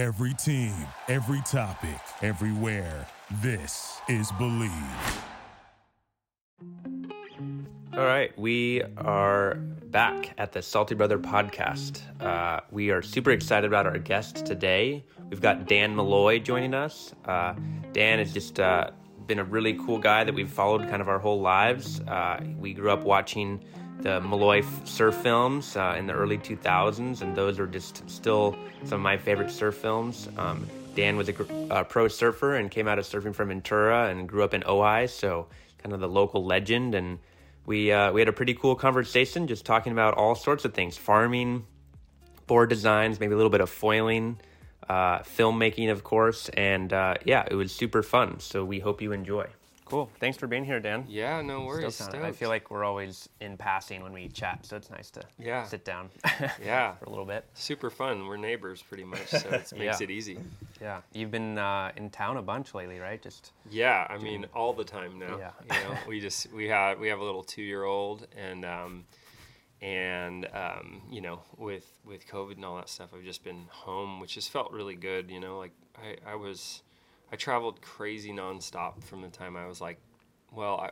Every team, every topic, everywhere. This is Bleav. All right, we are back at the Salty Brother podcast. Uh, we are super excited about our guest today. We've got Dan Malloy joining us. Uh, Dan has just uh, been a really cool guy that we've followed kind of our whole lives. Uh, we grew up watching the Malloy surf films uh, in the early 2000s, and those are just still some of my favorite surf films. Um, Dan was a uh, pro surfer and came out of surfing from Ventura and grew up in Ojai, so kind of the local legend. And we uh, we had a pretty cool conversation, just talking about all sorts of things: farming, board designs, maybe a little bit of foiling, uh, filmmaking, of course. And uh, yeah, it was super fun. So we hope you enjoy. Cool. Thanks for being here, Dan. Yeah, no worries. Stoked on it. I feel like we're always in passing when we chat, so it's nice to Yeah. sit down yeah, for a little bit. super fun. We're neighbors pretty much, so it makes Yeah. it easy. Yeah, you've been uh, in town a bunch lately, right? Just Yeah, I mean all the time now. Yeah. You know, we just we have we have a little two year old and um, and um, you know with with COVID and all that stuff, I've just been home, which has felt really good. You know, like I I was I traveled crazy nonstop from the time I was like, well, I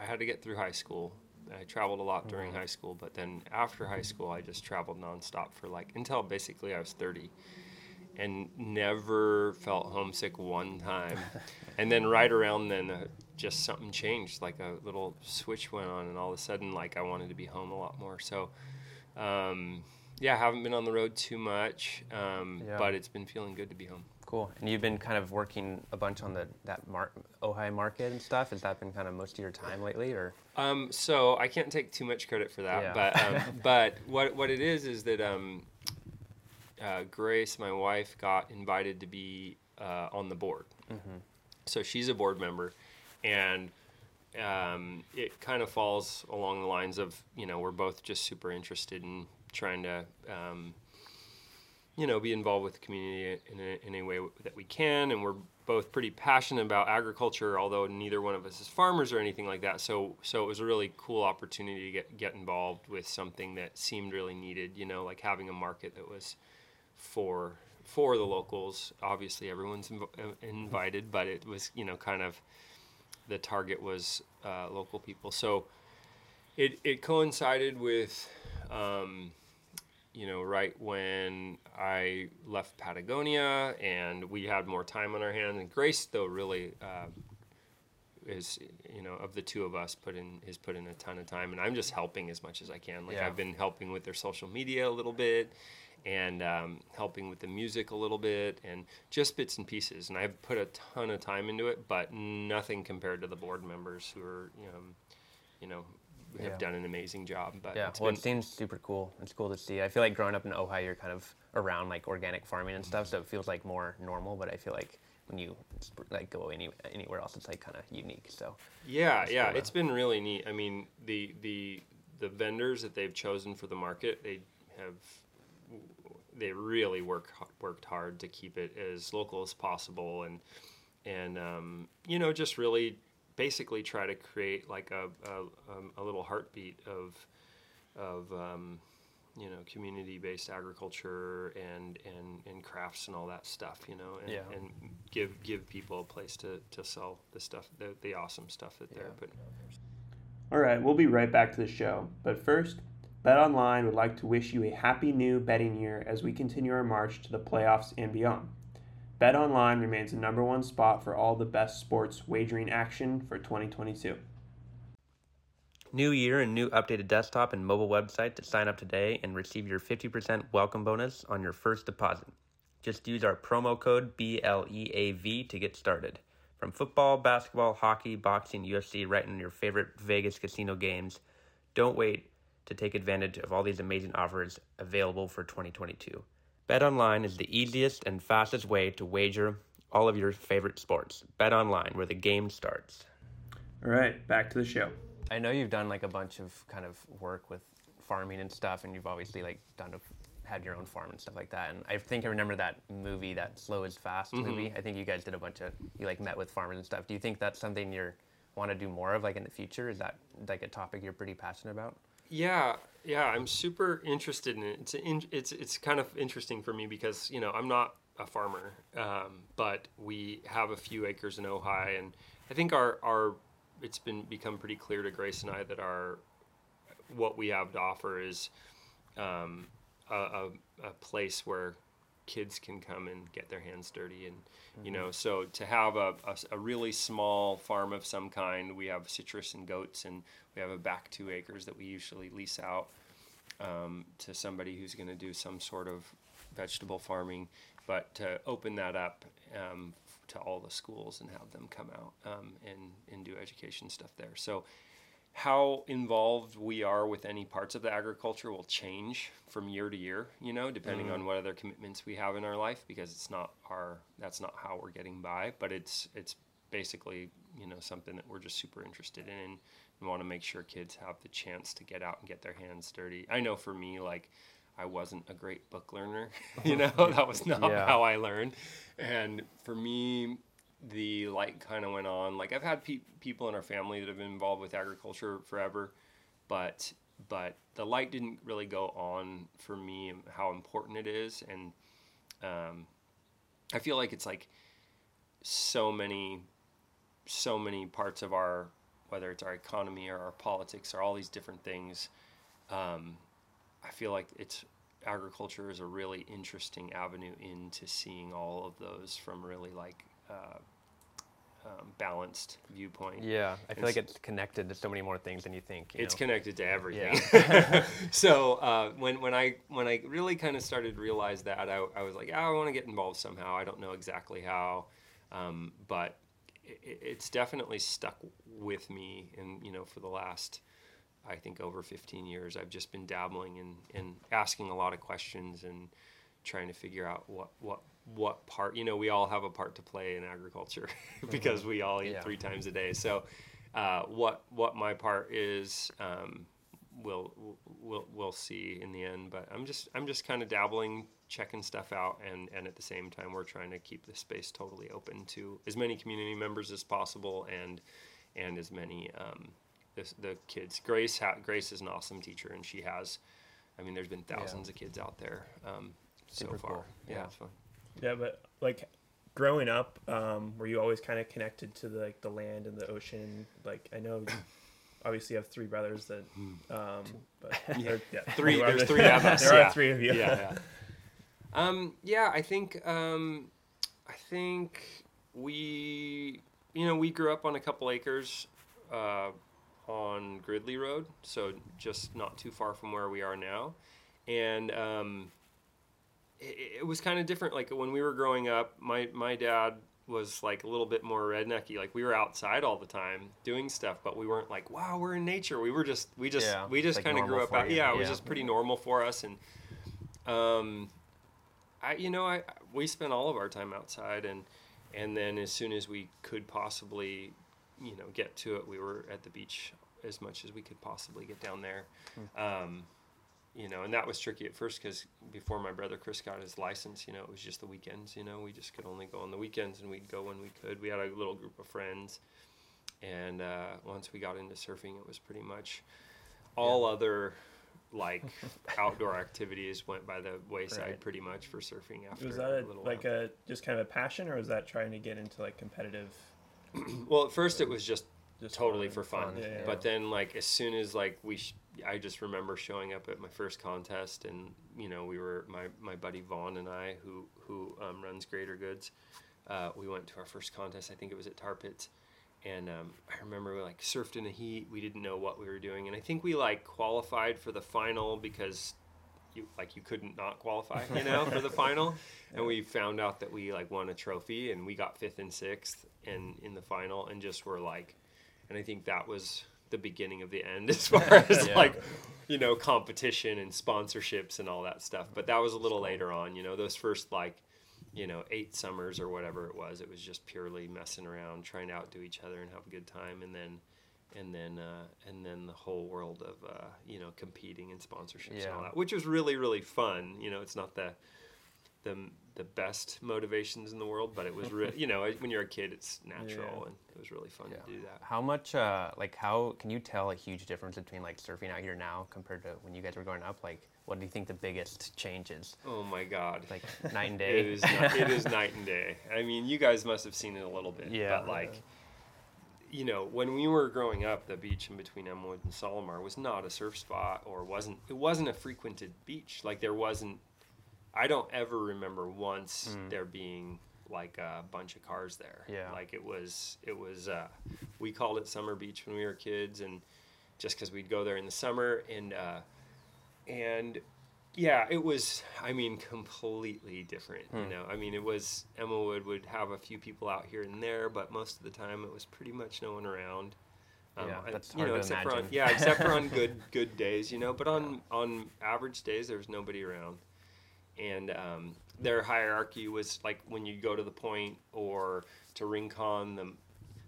I had to get through high school. I traveled a lot during high school, but then after high school, I just traveled nonstop for like until basically I was 30 and never felt homesick one time. and then right around then, uh, just something changed. Like a little switch went on, and all of a sudden, like I wanted to be home a lot more. So, um, yeah, I haven't been on the road too much, um, Yeah. but it's been feeling good to be home. Cool. And you've been kind of working a bunch on the that mar- Ojai market and stuff. Has that been kind of most of your time lately, or Um, so I can't take too much credit for that, Yeah. but um, but what what it is is that um, uh, Grace, my wife, got invited to be uh, on the board. So she's a board member, and um, it kind of falls along the lines of you know we're both just super interested in trying to um, you know be involved with the community in, a, any way that we can, and we're both pretty passionate about agriculture, although neither one of us is farmers or anything like that. So so it was a really cool opportunity to get get involved with something that seemed really needed. You know, like having a market that was for for the locals. Obviously, everyone's inv- uh, invited, but it was you know kind of the target was uh, local people. So it it coincided with. Um, you know, right when I left Patagonia and we had more time on our hands. And Grace, though, really uh, is, you know, of the two of us, put in has put in a ton of time, and I'm just helping as much as I can. Like Yeah. I've been helping with their social media a little bit, and um, helping with the music a little bit, and just bits and pieces. And I've put a ton of time into it, but nothing compared to the board members who are, you know, you know, have Yeah. done an amazing job. But yeah? Well, it seems super cool. It's cool to see. I feel like growing up in Ojai, you're kind of around like organic farming and stuff, so it feels like more normal. But I feel like when you like go any anywhere else, it's like kind of unique. So Yeah, It's yeah, cool it's been really neat. I mean, the the the vendors that they've chosen for the market, they have they really work worked hard to keep it as local as possible, and and um, you know just really basically try to create like a a, um, a little heartbeat of of um, you know community based agriculture and, and and crafts and all that stuff you know and, Yeah. and give give people a place to, to sell the stuff the, the awesome stuff that they're Yeah. putting All right, we'll be right back to the show. But first, BetOnline would like to wish you a happy new betting year as we continue our march to the playoffs and beyond. BetOnline remains the number one spot for all the best sports wagering action for 2022. New year and new updated desktop and mobile website to sign up today and receive your 50% welcome bonus on your first deposit. Just use our promo code BLEAV to get started. From football, basketball, hockey, boxing, UFC, right in your favorite Vegas casino games. Don't wait to take advantage of all these amazing offers available for 2022. BetOnline is the easiest and fastest way to wager all of your favorite sports. BetOnline, where the game starts. All right, back to the show. I know you've done like a bunch of kind of work with farming and stuff, and you've obviously like done a, had your own farm and stuff like that. And I think I remember that movie, that Slow is Fast mm-hmm. movie. I think you guys did a bunch of you like met with farmers and stuff. Do you think that's something you're want to do more of like in the future? Is that like a topic you're pretty passionate about? Yeah, yeah, I'm super interested in it. It's in, it's it's kind of interesting for me because you know I'm not a farmer, um, but we have a few acres in Ojai, and I think our our it's been become pretty clear to Grace and I that our what we have to offer is um, a, a, a place where kids can come and get their hands dirty and you know so to have a, a, a really small farm of some kind we have citrus and goats and we have a back two acres that we usually lease out um, to somebody who's going to do some sort of vegetable farming but to open that up um, to all the schools and have them come out um, and, and do education stuff there. So how involved we are with any parts of the agriculture will change from year to year, you know, depending mm-hmm. on what other commitments we have in our life because it's not our that's not how we're getting by, but it's it's basically, you know, something that we're just super interested in and, and want to make sure kids have the chance to get out and get their hands dirty. I know for me like I wasn't a great book learner, you know, that was not Yeah. how I learned. And for me, the light kind of went on. Like I've had pe- people in our family that have been involved with agriculture forever, but but the light didn't really go on for me how important it is. And um, I feel like it's like so many so many parts of our whether it's our economy or our politics or all these different things. Um, I feel like it's agriculture is a really interesting avenue into seeing all of those from really like uh, um, balanced viewpoint. Yeah, I feel It's- like it's connected to so many more things than you think. you It's know? connected to everything. Yeah. so uh, when when I when I really kind of started to realize that, I, I was like, oh, I want to get involved somehow. I don't know exactly how, um, but it, it's definitely stuck with me. And you know, for the last, I think over 15 years, I've just been dabbling and and asking a lot of questions and trying to figure out what what what part. You know, we all have a part to play in agriculture because we all eat Yeah. three times a day. So uh, what what my part is um, we'll we'll we'll see in the end but i'm just i'm just kind of dabbling checking stuff out and and at the same time we're trying to keep the space totally open to as many community members as possible and and as many um, the, the kids grace ha- grace is an awesome teacher and she has i mean there's been thousands of kids out there um, so far cool. yeah, Yeah. it's fun Yeah, but like growing up, um, were you always kind of connected to the, like the land and the ocean? Like I know, obviously, you have three brothers that, um, but yeah, yeah. Three- There are- there's three of us, There yeah. are three of you. yeah, yeah. Um, yeah, I think um, I think we you know we grew up on a couple acres uh, on Gridley Road, so just not too far from where we are now, and um, it, it was kind of different. Like when we were growing up, my my dad was like a little bit more rednecky. Like we were outside all the time doing stuff, but we weren't like, wow, we're in nature. We were just we just Yeah, we just like, kind of grew up out. Yeah, it was just pretty normal for us, and um, I you know I we spent all of our time outside, and and then as soon as we could possibly, you know, get to it, we were at the beach as much as we could possibly get down there. Um, you know, and that was tricky at first because before my brother Chris got his license, you know, it was just the weekends. You know, we just could only go on the weekends, and we'd go when we could. We had a little group of friends, and uh, once we got into surfing, it was pretty much all other like outdoor activities went by the wayside Right. pretty much for surfing after Was that a, little like while. a just kind of a passion, or was that trying to get into like competitive? well at first it was just Just totally fun, for fun, fun, yeah, yeah. but then like as soon as like we sh- i just remember showing up at my first contest and you know we were my, my buddy vaughn and i who who um, runs greater goods uh, we went to our first contest i think it was at tar pits. And um, i remember we like surfed in the heat we didn't know what we were doing. And i think we like qualified for the final because you like you couldn't not qualify you know for the final. And we found out that we like won a trophy and we got fifth and sixth and in the final and just were like and i think that was the beginning of the end as far as Yeah. like you know competition and sponsorships and all that stuff. But that was a little later on you know those first like you know eight summers or whatever it was it was just purely messing around trying to outdo each other and have a good time. And then and then uh, and then the whole world of uh, you know competing and sponsorships and all that which was really really fun. You know it's not the the the best motivations in the world, but it was real. you know, when you're a kid, it's natural, Yeah. and it was really fun to do that. How much, uh, like, how can you tell a huge difference between like surfing out here now compared to when you guys were growing up? Like, what do you think the biggest change is? Oh my God! Like night and day. is ni- it is night and day. I mean, you guys must have seen it a little bit, Yeah. but like. You know, when we were growing up, the beach in between Emma Wood and Solimar was not a surf spot, or wasn't. It wasn't a frequented beach. Like there wasn't. I don't ever remember once there being like a bunch of cars there. Yeah. Like it was. It was. Uh, we called it Summer Beach when we were kids, and just because we'd go there in the summer, and uh, and yeah, it was. I mean, completely different. You know, I mean, it was Emma Wood would have a few people out here and there, but most of the time it was pretty much no one around. Yeah, I- that's you hard know, to except for on, imagine. yeah, except for on good good days, you know. But on on average days, there was nobody around, and um, their hierarchy was like when you go to the point or to Rincon, the,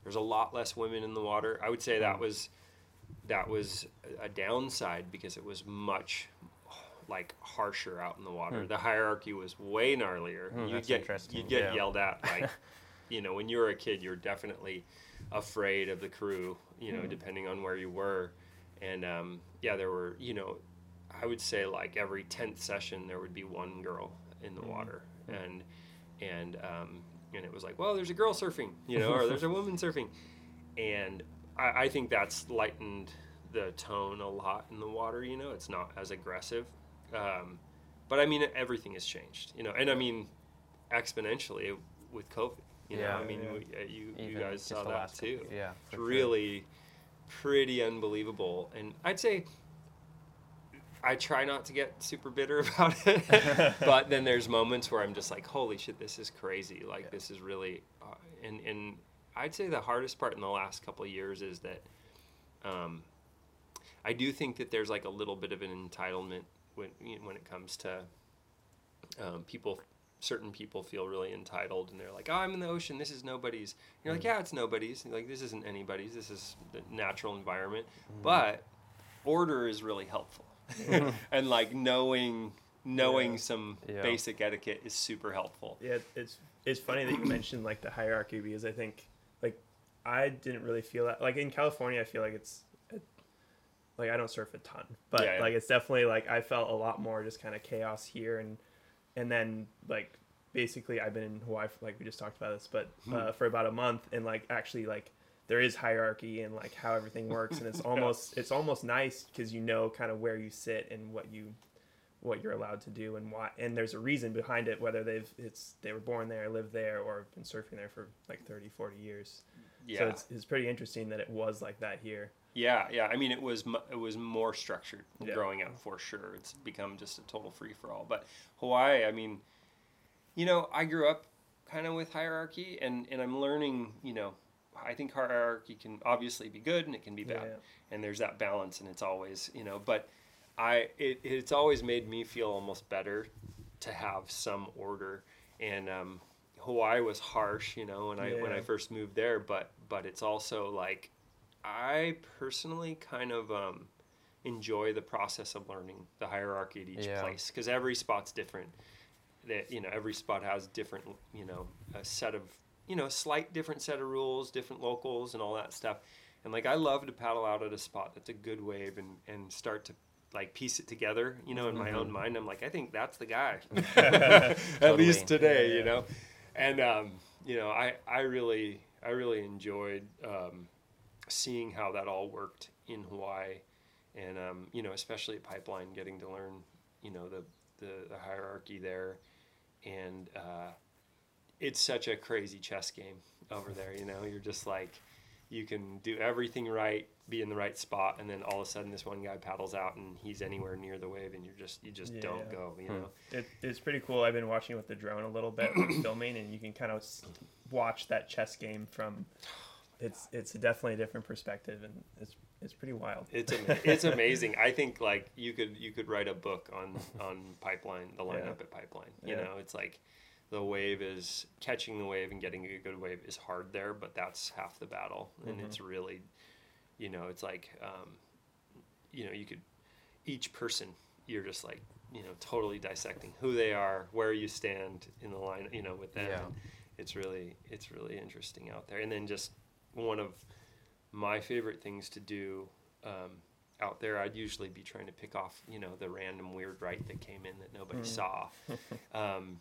there's a lot less women in the water. I would say that Hmm. was that was a downside because it was much like harsher out in the water. The hierarchy was way gnarlier. You'd that's get interesting, you'd get yeah. yelled at like you know when you were a kid you're definitely afraid of the crew you know depending on where you were and um, yeah there were you know i would say like every 10th session there would be one girl in the water. And and um, and it was like well there's a girl surfing you know or there's a woman surfing. And I, I think that's lightened the tone a lot in the water you know? It's not as aggressive. Um, but i mean everything has changed you know? And i mean exponentially with covid you know? Yeah. i mean Yeah. uh, you you guys saw that too. Yeah, it's sure. really pretty unbelievable. And i'd say i try not to get super bitter about it but then there's moments where i'm just like holy shit this is crazy. Like this is really uh, and and i'd say the hardest part in the last couple of years is that um, i do think that there's like a little bit of an entitlement when you know, when it comes to um, people certain people feel really entitled and they're like oh i'm in the ocean. This is nobody's. You're like yeah it's nobody's. Like this isn't anybody's. This is the natural environment. But order is really helpful and like knowing knowing Yeah. some Yeah. basic etiquette is super helpful Yeah, it's it's funny that you mentioned like the hierarchy because I think like I didn't really feel that like in California I feel like it's it, like I don't surf a ton, but Yeah, yeah. like it's definitely like I felt a lot more just kind of chaos here and and then like basically I've been in Hawaii for, like we just talked about this, but Hmm. uh, for about a month and like actually like there is hierarchy and like how everything works and it's almost it's almost nice because you know kind of where you sit and what you what you're allowed to do and why and there's a reason behind it whether they've it's they were born there lived there or been surfing there for like 30 40 years yeah so it's, it's pretty interesting that it was like that here Yeah, yeah. I mean, it was it was more structured Yeah. growing up for sure. It's become just a total free for all. But Hawaii, I mean, you know, I grew up kind of with hierarchy, and and I'm learning. You know, I think hierarchy can obviously be good and it can be bad, Yeah. and there's that balance, and it's always you know. But I it, it's always made me feel almost better to have some order, and um, Hawaii was harsh, you know, when I when I first moved there, but but it's also like I personally kind of um, enjoy the process of learning the hierarchy at each Yeah. place because every spot's different. That you know, every spot has different, you know, a set of, you know, slight different set of rules, different locals, and all that stuff. And like, I love to paddle out at a spot that's a good wave and and start to like piece it together. You know, in my own mind, I'm like, I think that's the guy. at Totally. least today, Yeah, you know. And um, you know, I I really I really enjoyed um, seeing how that all worked in Hawaii, and um, you know, especially at Pipeline, getting to learn, you know, the the, the hierarchy there, and uh, it's such a crazy chess game over there. You know, you're just like, you can do everything right, be in the right spot, and then all of a sudden this one guy paddles out and he's anywhere near the wave, and you're just you just Yeah, don't yeah. go. You Hmm. know. it, it's pretty cool i've been watching with the drone a little bit filming and you can kind of watch that chess game from it's it's definitely a different perspective and it's it's pretty wild It's ama- it's amazing. I think like you could you could write a book on on pipeline the lineup Yeah. at pipeline. You Yeah. know, it's like the wave is catching the wave and getting a good wave is hard there, but that's half the battle, and Mhm. it's really, you know, it's like, um, you know, you could each person you're just like you know totally dissecting who they are, where you stand in the line, you know, with them. Yeah. It's really it's really interesting out there. And then just one of my favorite things to do um, out there, I'd usually be trying to pick off, you know, the random weird right that came in that nobody saw. Um,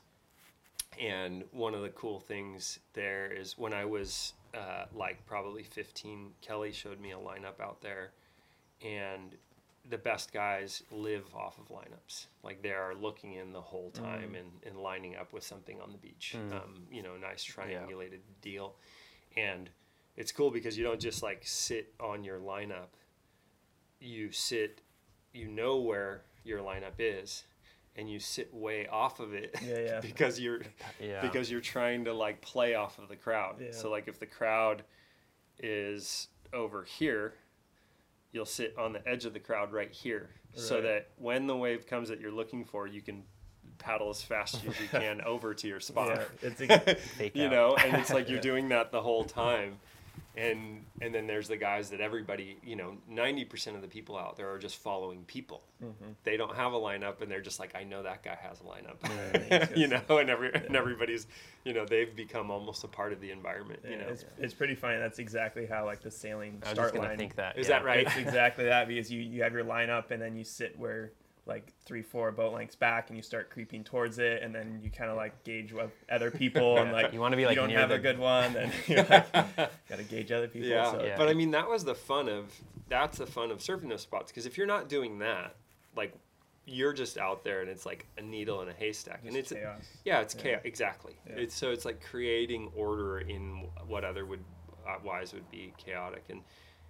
and one of the cool things there is when I was uh, like probably 15, Kelly showed me a lineup out there, and the best guys live off of lineups. Like they are looking in the whole time and, and lining up with something on the beach. Um, you know, nice triangulated deal. And it's cool because you don't just like sit on your lineup. You sit, you know where your lineup is, and you sit way off of it Yeah, yeah. because you're Yeah. because you're trying to like play off of the crowd. Yeah. So like if the crowd is over here, you'll sit on the edge of the crowd right here, so that when the wave comes that you're looking for, you can paddle as fast as you can over to your spot. Yeah, it's ex- Fake you know, and it's like you're Yeah. doing that the whole time. And and then there's the guys that everybody, you know, 90% of the people out there are just following people. Mm-hmm. They don't have a lineup and they're just like I know that guy has a lineup. Yeah, you know, and every and everybody's, you know, they've become almost a part of the environment, you know. it's, it's pretty funny. That's exactly how like the sailing I was start just line. think that. Is yeah. that right? It's exactly that because you you have your lineup and then you sit where like three four boat lengths back and you start creeping towards it and then you kind of like gauge what other people and like You wanna be, like, you don't near have the- a good one and you're like gotta gauge other people. Yeah, so Yeah. but I mean that was the fun of that's the fun of surfing those spots because if you're not doing that, like you're just out there and it's like a needle in a haystack, and it's Just chaos. yeah, it's Yeah. chaos exactly. Yeah. It's so it's like creating order in what other would uh, wise would be chaotic, and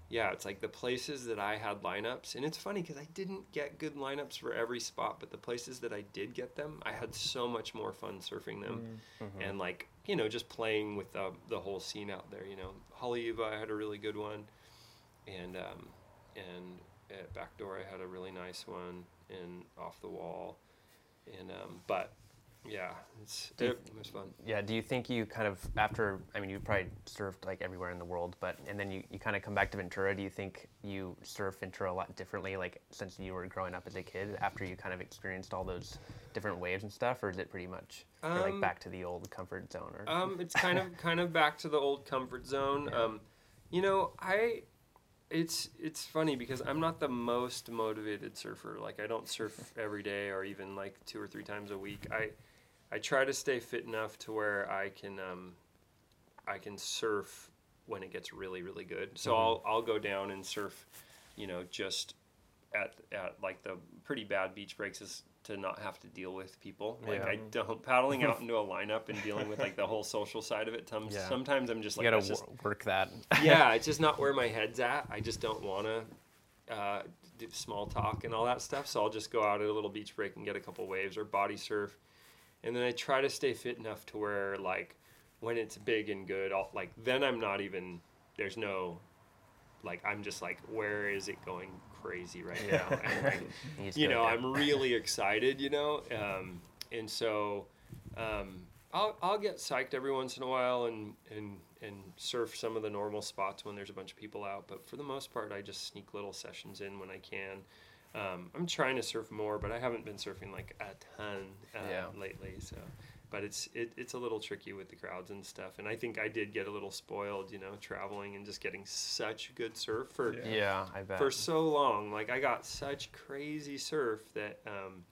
yeah, it's like the places that I had lineups, and it's funny because I didn't get good lineups for every spot, but the places that I did get them, I had so much more fun surfing them, and like you know just playing with the the whole scene out there. You know, Haleiwa, I had a really good one, and um, and at Backdoor I had a really nice one, and off the wall, and um, but yeah, it's it was fun. Yeah. Do you think you kind of after? I mean, you probably surfed like everywhere in the world, but and then you, you kind of come back to Ventura. Do you think you surf Ventura a lot differently, like since you were growing up as a kid, after you kind of experienced all those different waves and stuff, or is it pretty much you're, like Um, back to the old comfort zone? Or Um, it's kind of kind of back to the old comfort zone. Um, you know, I it's it's funny because I'm not the most motivated surfer. Like I don't surf every day or even like two or three times a week. I I try to stay fit enough to where I can um, I can surf when it gets really really good. So I'll I'll go down and surf, you know, just at at like the pretty bad beach breaks is to not have to deal with people. Like Yeah. I don't paddling out into a lineup and dealing with like the whole social side of it. Tums, Yeah. Sometimes I'm just you like gotta just, work that. yeah, it's just not where my head's at. I just don't want to uh, do small talk and all that stuff. So I'll just go out at a little beach break and get a couple waves or body surf, and then I try to stay fit enough to where like when it's big and good, I'll like then I'm not even there's no like I'm just like where is it going crazy right now? And, like, You just you go know. I'm really excited, you know, um, and so um, I'll I'll get psyched every once in a while and and and surf some of the normal spots when there's a bunch of people out. But for the most part, I just sneak little sessions in when I can. Um, I'm trying to surf more, but I haven't been surfing like a ton uh, Yeah. lately. So, but it's it, it's a little tricky with the crowds and stuff. And I think I did get a little spoiled, you know, traveling and just getting such good surf for Yeah. Yeah, I bet. for so long. Like I got such crazy surf that, um,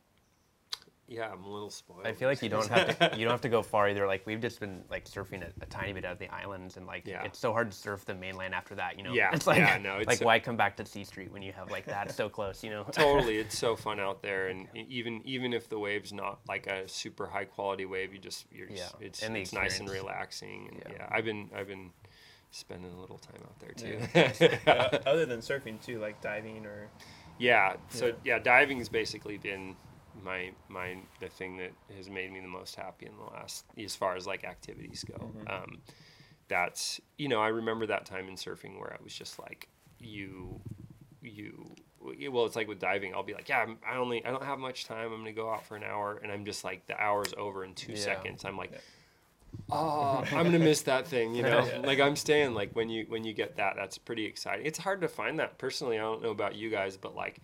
yeah, I'm a little spoiled. I feel like you don't have to you don't have to go far either. Like we've just been like surfing a, a tiny bit out of the islands, and like Yeah. it's so hard to surf the mainland after that. You know, Yeah, it's like yeah, no, it's like so- why come back to C Street when you have like that so close? You know, totally, it's so fun out there, and e- even even if the wave's not like a super high quality wave, you just you're just, Yeah, it's and it's nice and relaxing. And Yeah. yeah. I've been I've been spending a little time out there too. Uh, other than surfing too, like diving or Yeah. So Yeah. yeah, diving's basically been my my the thing that has made me the most happy in the last as far as like activities go. Mm-hmm. Um, that's you know I remember that time in surfing where I was just like you you well it's like with diving I'll be like yeah I'm, I only I don't have much time I'm gonna go out for an hour and I'm just like the hour's over in two Yeah. seconds I'm like Yeah. oh i'm gonna miss that thing you know Yeah. like i'm staying like when you when you get that that's pretty exciting it's hard to find that personally i don't know about you guys but like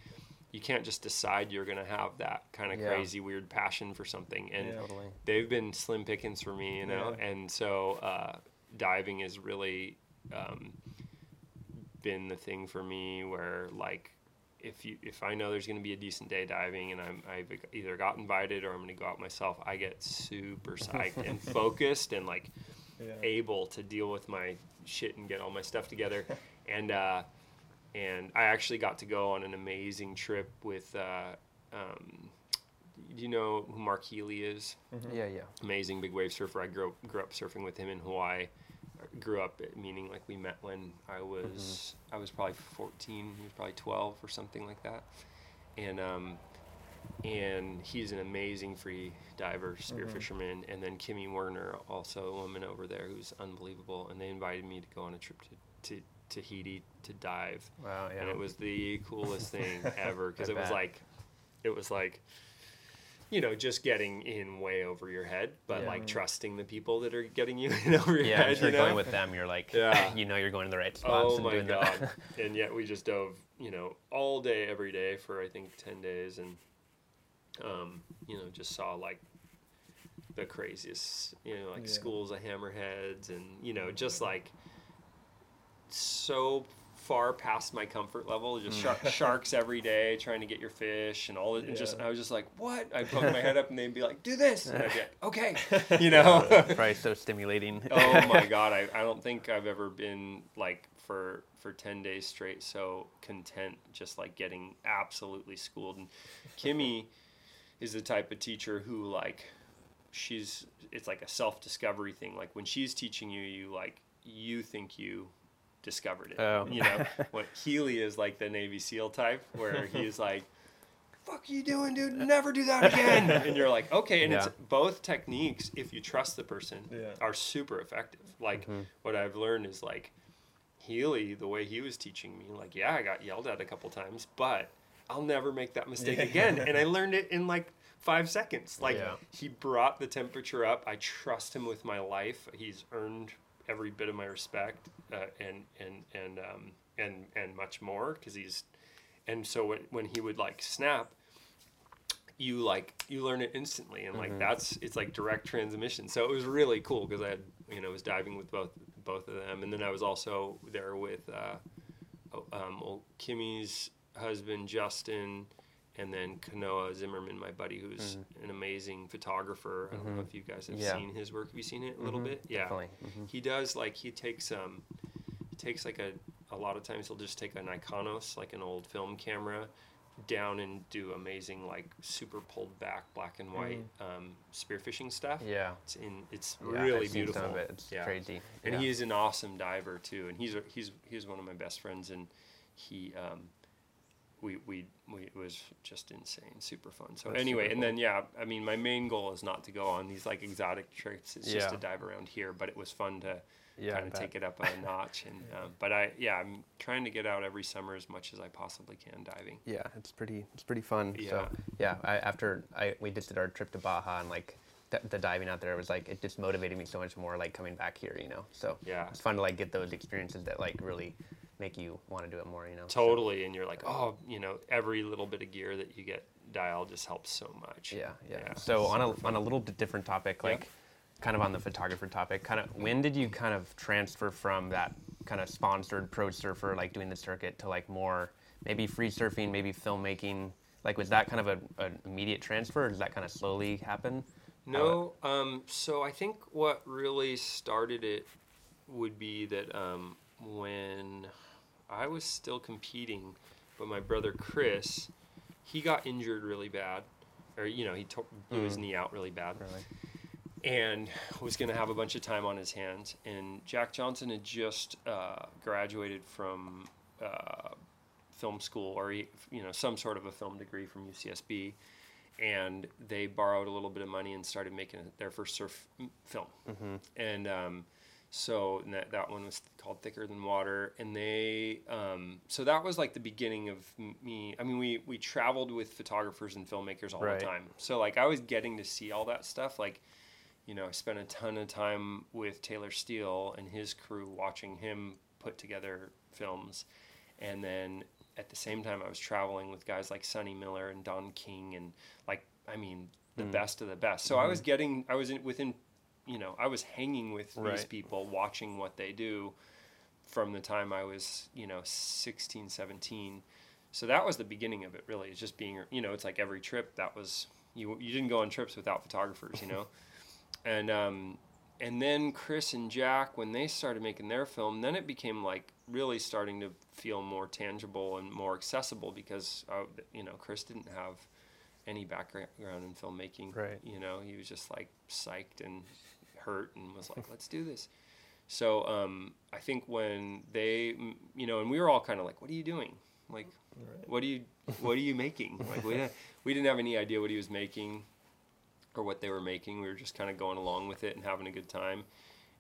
you can't just decide you're gonna have that kind of Yeah. crazy weird passion for something. And Yeah. Totally. they've been slim pickings for me, you know. Yeah. And so uh, diving has really um, been the thing for me where like if you if I know there's going to be a decent day diving and I'm I've either got invited or I'm going to go out myself, I get super psyched and focused and like able to deal with my shit and get all my stuff together. and uh, and I actually got to go on an amazing trip with. Uh, um, do you know who Mark Healy is? Yeah, yeah. amazing big wave surfer. I grew up, grew up surfing with him in Hawaii. Grew up meaning like we met when I was I was probably 14. He was probably 12 or something like that. And um, and he's an amazing free diver, spear fisherman. And then Kimi Werner, also a woman over there who's unbelievable. And they invited me to go on a trip to, to Tahiti to dive Wow, yeah. and it was the coolest thing ever because it was like it was like you know just getting in way over your head but Yeah. like trusting the people that are getting you in over your yeah, head I'm sure you know? going with them, you're like, Yeah. you know, you're going to the right spots. oh and my doing the- god and yet we just dove you know all day every day for i think 10 days and um you know just saw like the craziest you know like Yeah. schools of hammerheads and you know just like so far past my comfort level just Mm. shark, sharks every day trying to get your fish and all it and just Yeah. i was just like what i poke my head up and they'd be like do this and i'd be like okay you know Probably so stimulating. oh my god I, I don't think i've ever been like for for 10 days straight so content just like getting absolutely schooled and kimi is the type of teacher who like she's it's like a self-discovery thing like when she's teaching you you like you think you discovered it. Oh. you know what healy is like the navy seal type where he's like fuck you doing dude? Never do that again. And you're like okay. And it's both techniques if you trust the person Yeah. are super effective. Like Mm-hmm. what i've learned is like healy the way he was teaching me like yeah i got yelled at a couple times but i'll never make that mistake again. And i learned it in like five seconds. Like Yeah. he brought the temperature up. I trust him with my life. He's earned every bit of my respect uh, and and and um and and much more because he's and so when, when he would like snap you like you learn it instantly and like that's it's like direct transmission. So it was really cool because i had you know was diving with both both of them and then i was also there with uh um well, kimi's husband justin and then Kanoa Zimmerman, my buddy, who's an amazing photographer. I don't know if you guys have Yeah. seen his work. Have you seen it a little bit? Yeah, Definitely. Mhm. he does like he takes um he takes like a a lot of times he'll just take an Nikonos like an old film camera down and do amazing like super pulled back black and white um spearfishing stuff Yeah. it's in it's Yeah, really I've seen beautiful Some of it. It's yeah crazy. and yeah. he's an awesome diver too and he's a, he's he's one of my best friends and he um we, we, we it was just insane super fun so That's anyway and then yeah i mean my main goal is not to go on these like exotic trips it's just to dive around here but it was fun to Yeah, kind of take it up a notch and um, but i yeah i'm trying to get out every summer as much as i possibly can diving Yeah, it's pretty. It's pretty fun. Yeah. So yeah, I, after I we just did our trip to Baja and like the, the diving out there was like it just motivated me so much more like coming back here, you know. So Yeah. it's fun to like get those experiences that like really make you want to do it more, you know. So, totally and you're like oh you know every little bit of gear that you get dialed just helps so much yeah, yeah. Yeah, So on a on a little bit different topic, Yeah. like kind of on the photographer topic, kind of when did you kind of transfer from that kind of sponsored pro surfer like doing the circuit to like more maybe free surfing, maybe filmmaking? Like was that kind of a, an immediate transfer or does that kind of slowly happen? No, um, so I think what really started it would be that um, when I was still competing, but my brother Chris, he got injured really bad, or you know he took blew his knee out really bad, Really? and was going to have a bunch of time on his hands. And Jack Johnson had just uh, graduated from uh, film school, or he, you know some sort of a film degree from UCSB, and they borrowed a little bit of money and started making their first surf film. And um, so that that one was called Thicker Than Water, and they um, so that was like the beginning of me. I mean, we we traveled with photographers and filmmakers all Right. the time, so like I was getting to see all that stuff, like you know, I spent a ton of time with Taylor Steele and his crew watching him put together films. And then at the same time, I was traveling with guys like Sonny Miller and Don King, and like I mean, the best of the best. So I was getting, I was in, within, you know, I was hanging with these people, watching what they do from the time I was, you know, 16, 17. So that was the beginning of it, really. It's just being, you know, it's like every trip that was, you, you didn't go on trips without photographers, you know? and, um, and then Chris and Jack, when they started making their film, then it became like really starting to feel more tangible and more accessible because, uh, you know, Chris didn't have any background in filmmaking. Right. You know, he was just like psyched and hurt and was like, let's do this. So um, I think when they, you know, and we were all kind of like, what are you doing? Like, what are you, what are you making? Like, we didn't, we didn't have any idea what he was making or what they were making. We were just kind of going along with it and having a good time.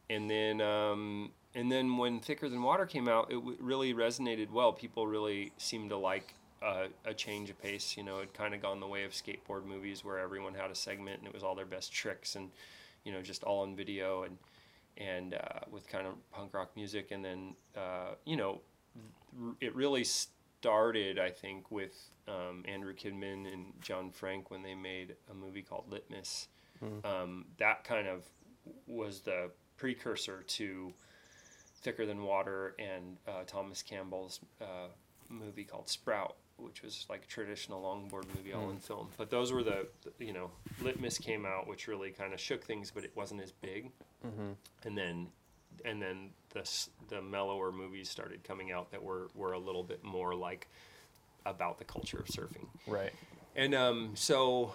And then, um, and then when Thicker Than Water came out, it w- really resonated well. People really seemed to like uh, a change of pace. You know, it kind of gone the way of skateboard movies where everyone had a segment and it was all their best tricks and, you know, just all on video and and uh, with kind of punk rock music. And then, uh, you know, it really started, I think, with um, Andrew Kidman and Jon Frank when they made a movie called Litmus. Um, that kind of was the precursor to Thicker Than Water and uh, Thomas Campbell's uh, movie called Sprout, which was like a traditional longboard movie all in film. But those were the, the- you know, Litmus came out, which really kind of shook things, but it wasn't as big. And then, and then the the mellower movies started coming out that were were a little bit more like about the culture of surfing. Right. And um, so,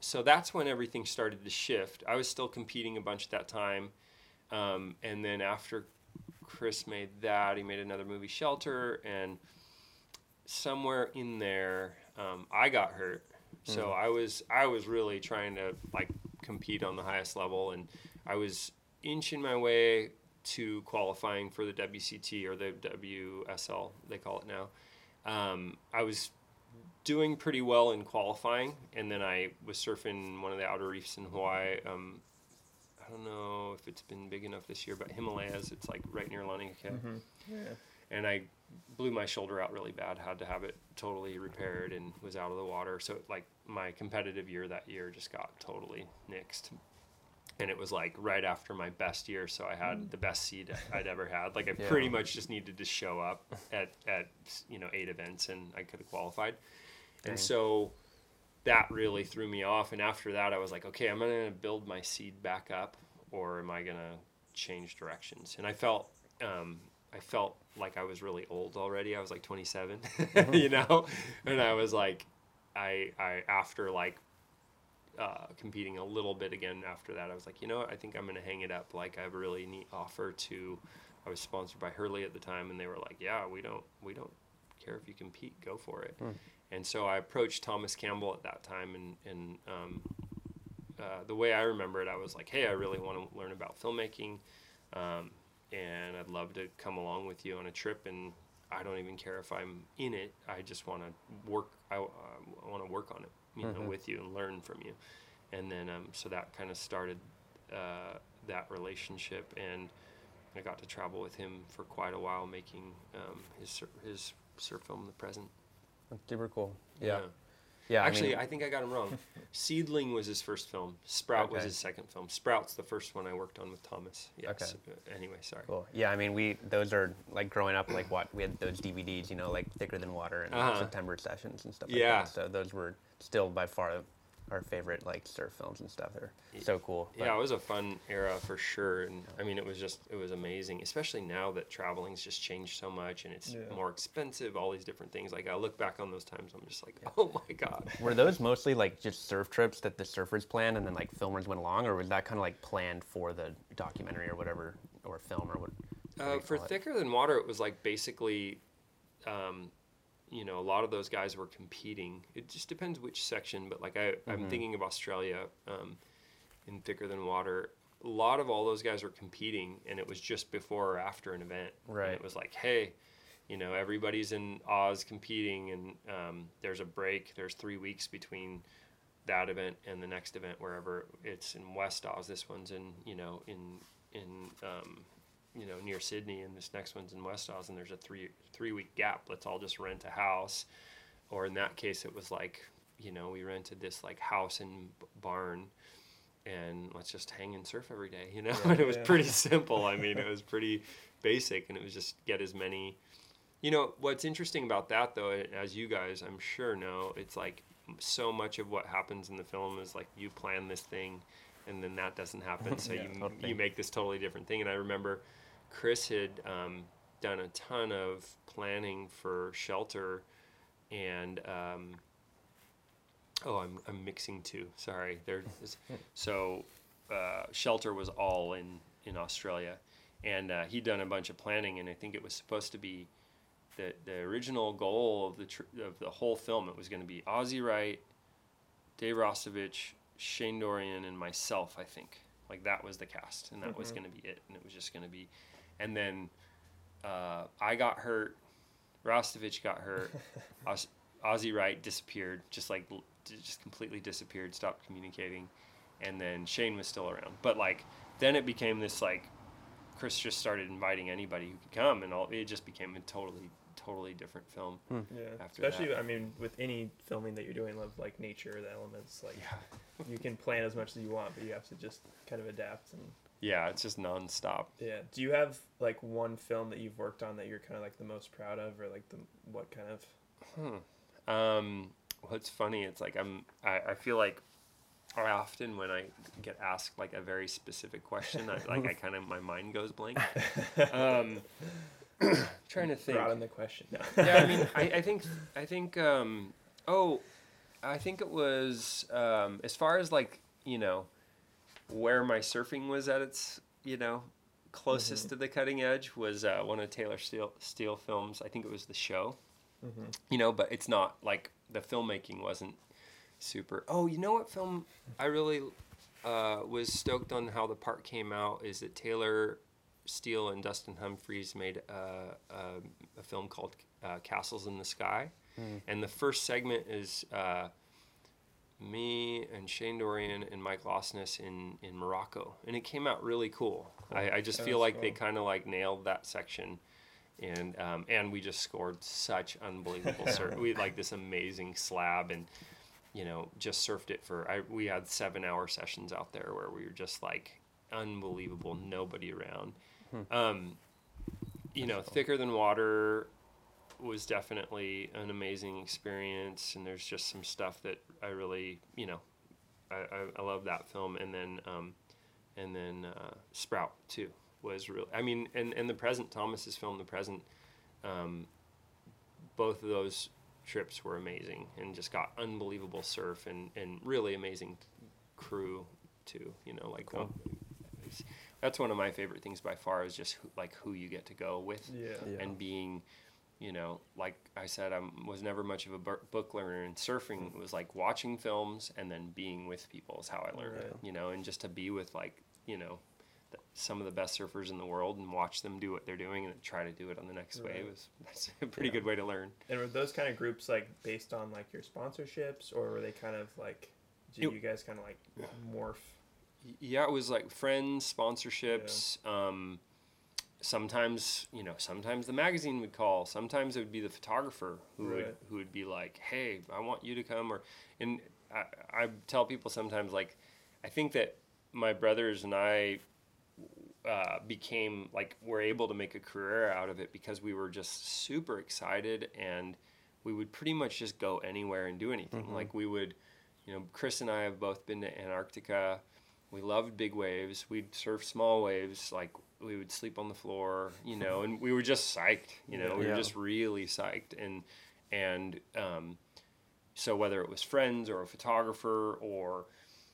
so that's when everything started to shift. I was still competing a bunch at that time, um, and then after Chris made that, he made another movie, Shelter, and somewhere in there, um, I got hurt. So I was I was really trying to like compete on the highest level, and I was inching my way to qualifying for the WCT or the WSL they call it now. Um, I was doing pretty well in qualifying, and then I was surfing one of the outer reefs in Hawaii. Um, I don't know if it's been big enough this year, but Himalayas, it's like right near Laniakea. And I blew my shoulder out really bad, had to have it totally repaired, and was out of the water. So, like, my competitive year that year just got totally nixed. And it was like right after my best year, so I had the best seed I'd ever had. Like I Yeah. pretty much just needed to show up at, at you know eight events, and I could have qualified. Dang. And so that really threw me off. And after that, I was like, okay, I'm going to build my seed back up, or am I going to change directions? And I felt, um, I felt like I was really old already. I was like 27, you know, and I was like, I, I after like uh, competing a little bit again after that, I was like, you know what? I think I'm going to hang it up. Like I have a really neat offer to. I was sponsored by Hurley at the time, and they were like, yeah, we don't, we don't care if you compete, go for it. And so I approached Thomas Campbell at that time, and and um, uh, the way I remember it, I was like, "Hey, I really want to learn about filmmaking, um, and I'd love to come along with you on a trip. And I don't even care if I'm in it. I just want to work. I, uh, I want to work on it, you know, with you and learn from you. And then um, so that kind of started uh, that relationship, and I got to travel with him for quite a while, making um, his his surf film, The Present. That's super cool. Yeah. Yeah. Actually, mean, I, think I got him wrong. Seedling was his first film. Sprout was his second film. Sprout's the first one I worked on with Thomas. Yes. Uh, Anyway, sorry. Cool. Yeah, I mean, we those are like growing up, like what we had those DVDs, you know, like Thicker Than Water and Uh-huh. September Sessions and stuff like Yeah. that. So those were still by far our favorite like surf films and stuff. They're so cool. But- Yeah, it was a fun era for sure, and I mean, it was just it was amazing, especially now that traveling's just changed so much and it's Yeah. more expensive. All these different things. Like I look back on those times, I'm just like, oh my god. Were those mostly like just surf trips that the surfers planned and then like filmers went along, or was that kind of like planned for the documentary or whatever, or film or what? what Uh, for it? thicker than water, it was like basically, um, you know, a lot of those guys were competing. It just depends which section, but like I, I'm thinking of Australia um, in thicker than water. A lot of all those guys were competing, and it was just before or after an event. And Right. it was like, hey, you know, everybody's in Oz competing, and um, there's a break. There's three weeks between that event and the next event, wherever it's in West Oz. This one's in, you know, in in um, you know near Sydney, and this next one's in West Oz, and there's a three three week gap. Let's all just rent a house, or in that case, it was like you know we rented this like house and barn, and let's just hang and surf every day. You know, and it was yeah. pretty simple. I mean, it was pretty basic, and it was just get as many. You know what's interesting about that though, as you guys I'm sure know, it's like so much of what happens in the film is like you plan this thing, and then that doesn't happen, so Yeah, you totally. you make this totally different thing. And I remember Chris had um, done a ton of planning for shelter, and um, oh, I'm I'm mixing two. Sorry, there. So uh, shelter was all in in Australia, and uh, he'd done a bunch of planning, and I think it was supposed to be the the original goal of the tr- of the whole film. It was going to be Ozzy Wright, Dave Rastovich, Shane Dorian, and myself. I think like that was the cast, and that was going to be it, and it was just going to be, and then uh, I got hurt. Rastovich got hurt. Oz- Ozzy Wright disappeared, just like just completely disappeared, stopped communicating, and then Shane was still around. But like then it became this like Chris just started inviting anybody who could come, and all it just became a totally totally different film. Yeah, after especially that. I mean, with any filming that you're doing, love like nature, the elements, like you can plan as much as you want, but you have to just kind of adapt. And Yeah, it's just nonstop. yeah, do you have like one film that you've worked on that you're kind of like the most proud of, or like the what kind of? Um, what's funny, it's like I'm I, I feel like I often when I get asked like a very specific question, I, like I kind of my mind goes blank. Um, trying to think. Broaden the question. No. yeah, I mean, I, I think, I think, um, oh, I think it was um, as far as like you know, where my surfing was at its you know closest to the cutting edge was uh, one of Taylor Steele, Steele films. I think it was The Show. You know, but it's not like the filmmaking wasn't super. Oh, you know what film I really uh, was stoked on how the part came out is that Taylor Steele and Dustin Humphreys made a, a, a film called uh, Castles in the Sky, and the first segment is uh, me and Shane Dorian and Mike Losness in in Morocco, and it came out really cool. I, I just Yeah, feel like they kind of like nailed that section. And um, and we just scored such unbelievable surf. we had, like this amazing slab, and you know just surfed it for. I, we had seven hour sessions out there where we were just like unbelievable, nobody around. Um, you know, thicker than water was definitely an amazing experience, and there's just some stuff that I really, you know, I, I, I love that film, and then um, and then uh, Sprout too was really. I mean, and and the present Thomas's film, the present, um, both of those trips were amazing, and just got unbelievable surf and and really amazing crew too. You know, like it's- that's one of my favorite things by far is just who, like who you get to go with Yeah. Yeah. and being you know like i said i was never much of a book learner and surfing was like watching films and then being with people is how i learned it you know and just to be with like you know the, some of the best surfers in the world and watch them do what they're doing and try to do it on the next Right. wave is that's a pretty Yeah. good way to learn And were those kind of groups like based on like your sponsorships, or were they kind of like, did It- you guys kind of like morph? Yeah it was like friends sponsorships um sometimes you know sometimes the magazine would call sometimes it would be the photographer who would who would be like hey i want you to come or and I, I tell people sometimes like i think that my brothers and i uh, became like were able to make a career out of it because we were just super excited and we would pretty much just go anywhere and do anything. Like we would you know chris and i have both been to antarctica we loved big waves we'd surf small waves like we would sleep on the floor you know and we were just psyched you know we Yeah. were just really psyched and and um, so whether it was friends or a photographer or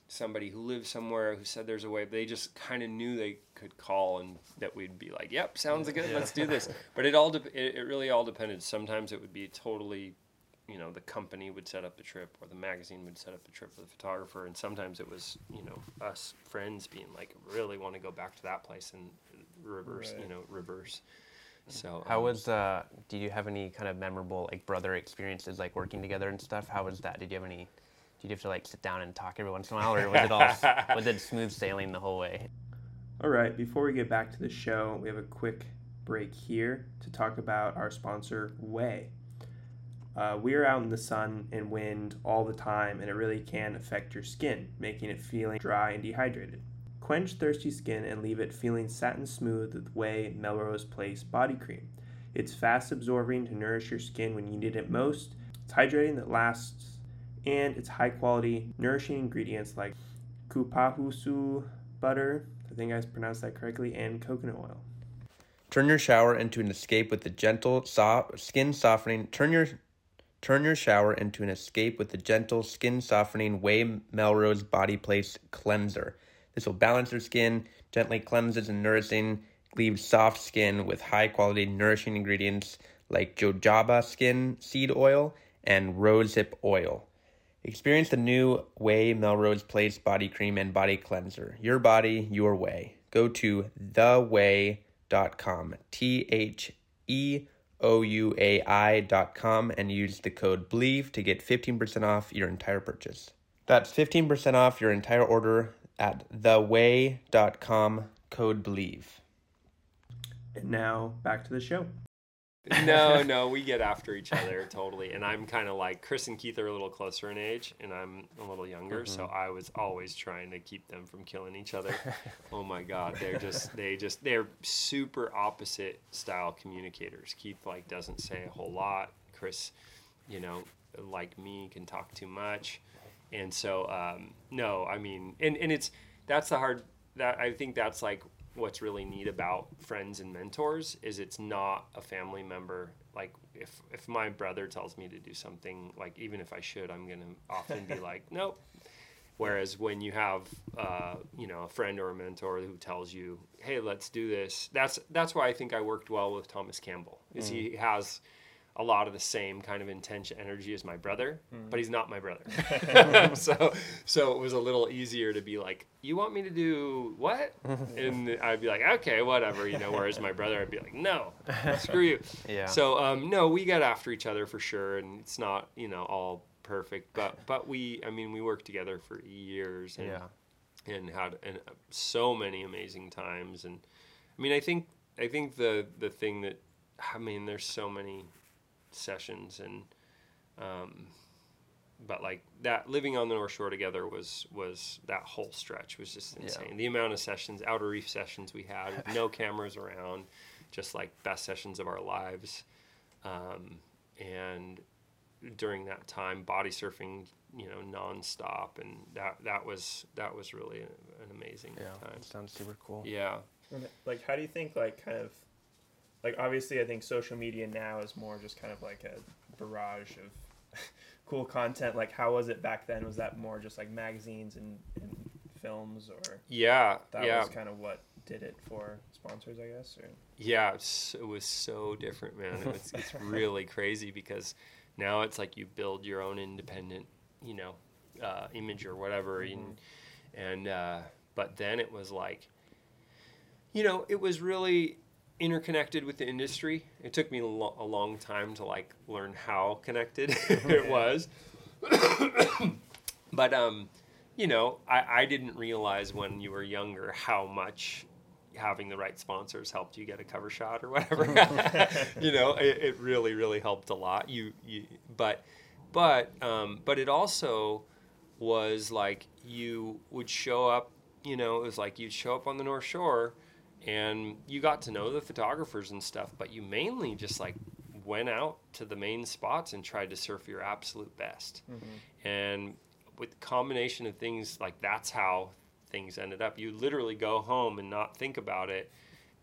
somebody who lived somewhere who said there's a wave, they just kind of knew they could call and that we'd be like, "Yep, sounds good. Let's do this." But it all de- it, it really all depended. Sometimes it would be totally, you know, the company would set up the trip or the magazine would set up the trip for the photographer, and sometimes it was you know us friends being like, "Really want to go back to that place," and reverse, you know, reverse. So How um, was uh did you have any kind of memorable like brother experiences like working together and stuff? How was that? Did you have any did you have to like sit down and talk every once in a while or was it all was it smooth sailing the whole way? All right, before we get back to the show, we have a quick break here to talk about our sponsor, OUAI. Uh, we are out in the sun and wind all the time, and it really can affect your skin, making it feeling dry and dehydrated. Quench thirsty skin and leave it feeling satin smooth with OUAI Melrose Place Body Cream. It's fast absorbing to nourish your skin when you need it most. It's hydrating that lasts, and it's high quality, nourishing ingredients like cupuaçu butter, I think I pronounced that correctly, and coconut oil. Turn your shower into an escape with the gentle, soft, skin softening. Turn your turn your shower into an escape with the gentle, skin softening OUAI Melrose Body Place cleanser. This will balance your skin, gently cleanses and nourishing, leaves soft skin with high quality nourishing ingredients like jojoba skin seed oil and rosehip oil. Experience the new OUAI Melrose Place body cream and body cleanser. Your body, your way. Go to theouai.com. T H E O U A I.com and use the code BLEAV to get 15% off your entire purchase. That's 15% off your entire order at theouai.com, code BLEAV. And now back to the show. No, no, we get after each other totally. And I'm kind of like Chris and Keith are a little closer in age, and I'm a little younger. So I was always trying to keep them from killing each other. oh my God, they're just they just they're super opposite style communicators. Keith like doesn't say a whole lot. Chris, you know, like me, can talk too much. And so um, no, I mean, and and it's that's the hard that I think that's like what's really neat about friends and mentors is it's not a family member. Like if if my brother tells me to do something like even if i should i'm gonna often be like nope. Whereas when you have uh, you know a friend or a mentor who tells you hey let's do this that's that's why i think i worked well with thomas campbell is he has a lot of the same kind of intense energy as my brother, but he's not my brother. so so it was a little easier to be like, "You want me to do what?" and I'd be like, "Okay, whatever," you know. Whereas my brother, I'd be like, "No, screw you." Yeah. So um, no, we got after each other for sure, and it's not you know all perfect, but but we, I mean, we worked together for years, and Yeah. and had and uh, so many amazing times and i mean i think i think the the thing that i mean there's so many sessions and um but like that living on the north shore together was was that whole stretch was just insane the amount of sessions outer reef sessions we had with no cameras around just like best sessions of our lives um, and during that time body surfing you know nonstop and that that was that was really an amazing Yeah. time Sounds super cool. yeah And, Like, how do you think, like, kind of, like, obviously, I think social media now is more just kind of like a barrage of cool content. Like, how was it back then? Was that more just like magazines and, and films, or yeah that yeah was kind of what did it for sponsors, I guess? Or yeah it was so different man it was, it's really crazy because now it's like you build your own independent you know uh, image or whatever and and uh, but then it was like you know it was really interconnected with the industry. It took me a, lo- a long time to like learn how connected it was. But um you know I, I didn't realize when you were younger how much having the right sponsors helped you get a cover shot or whatever. You know it, it really really helped a lot. You, you but but um, but it also was like you would show up you know it was like you'd show up on the north shore and you got to know the photographers and stuff but you mainly just like went out to the main spots and tried to surf your absolute best. Mm-hmm. And with the combination of things like that's how things ended up. You literally go home and not think about it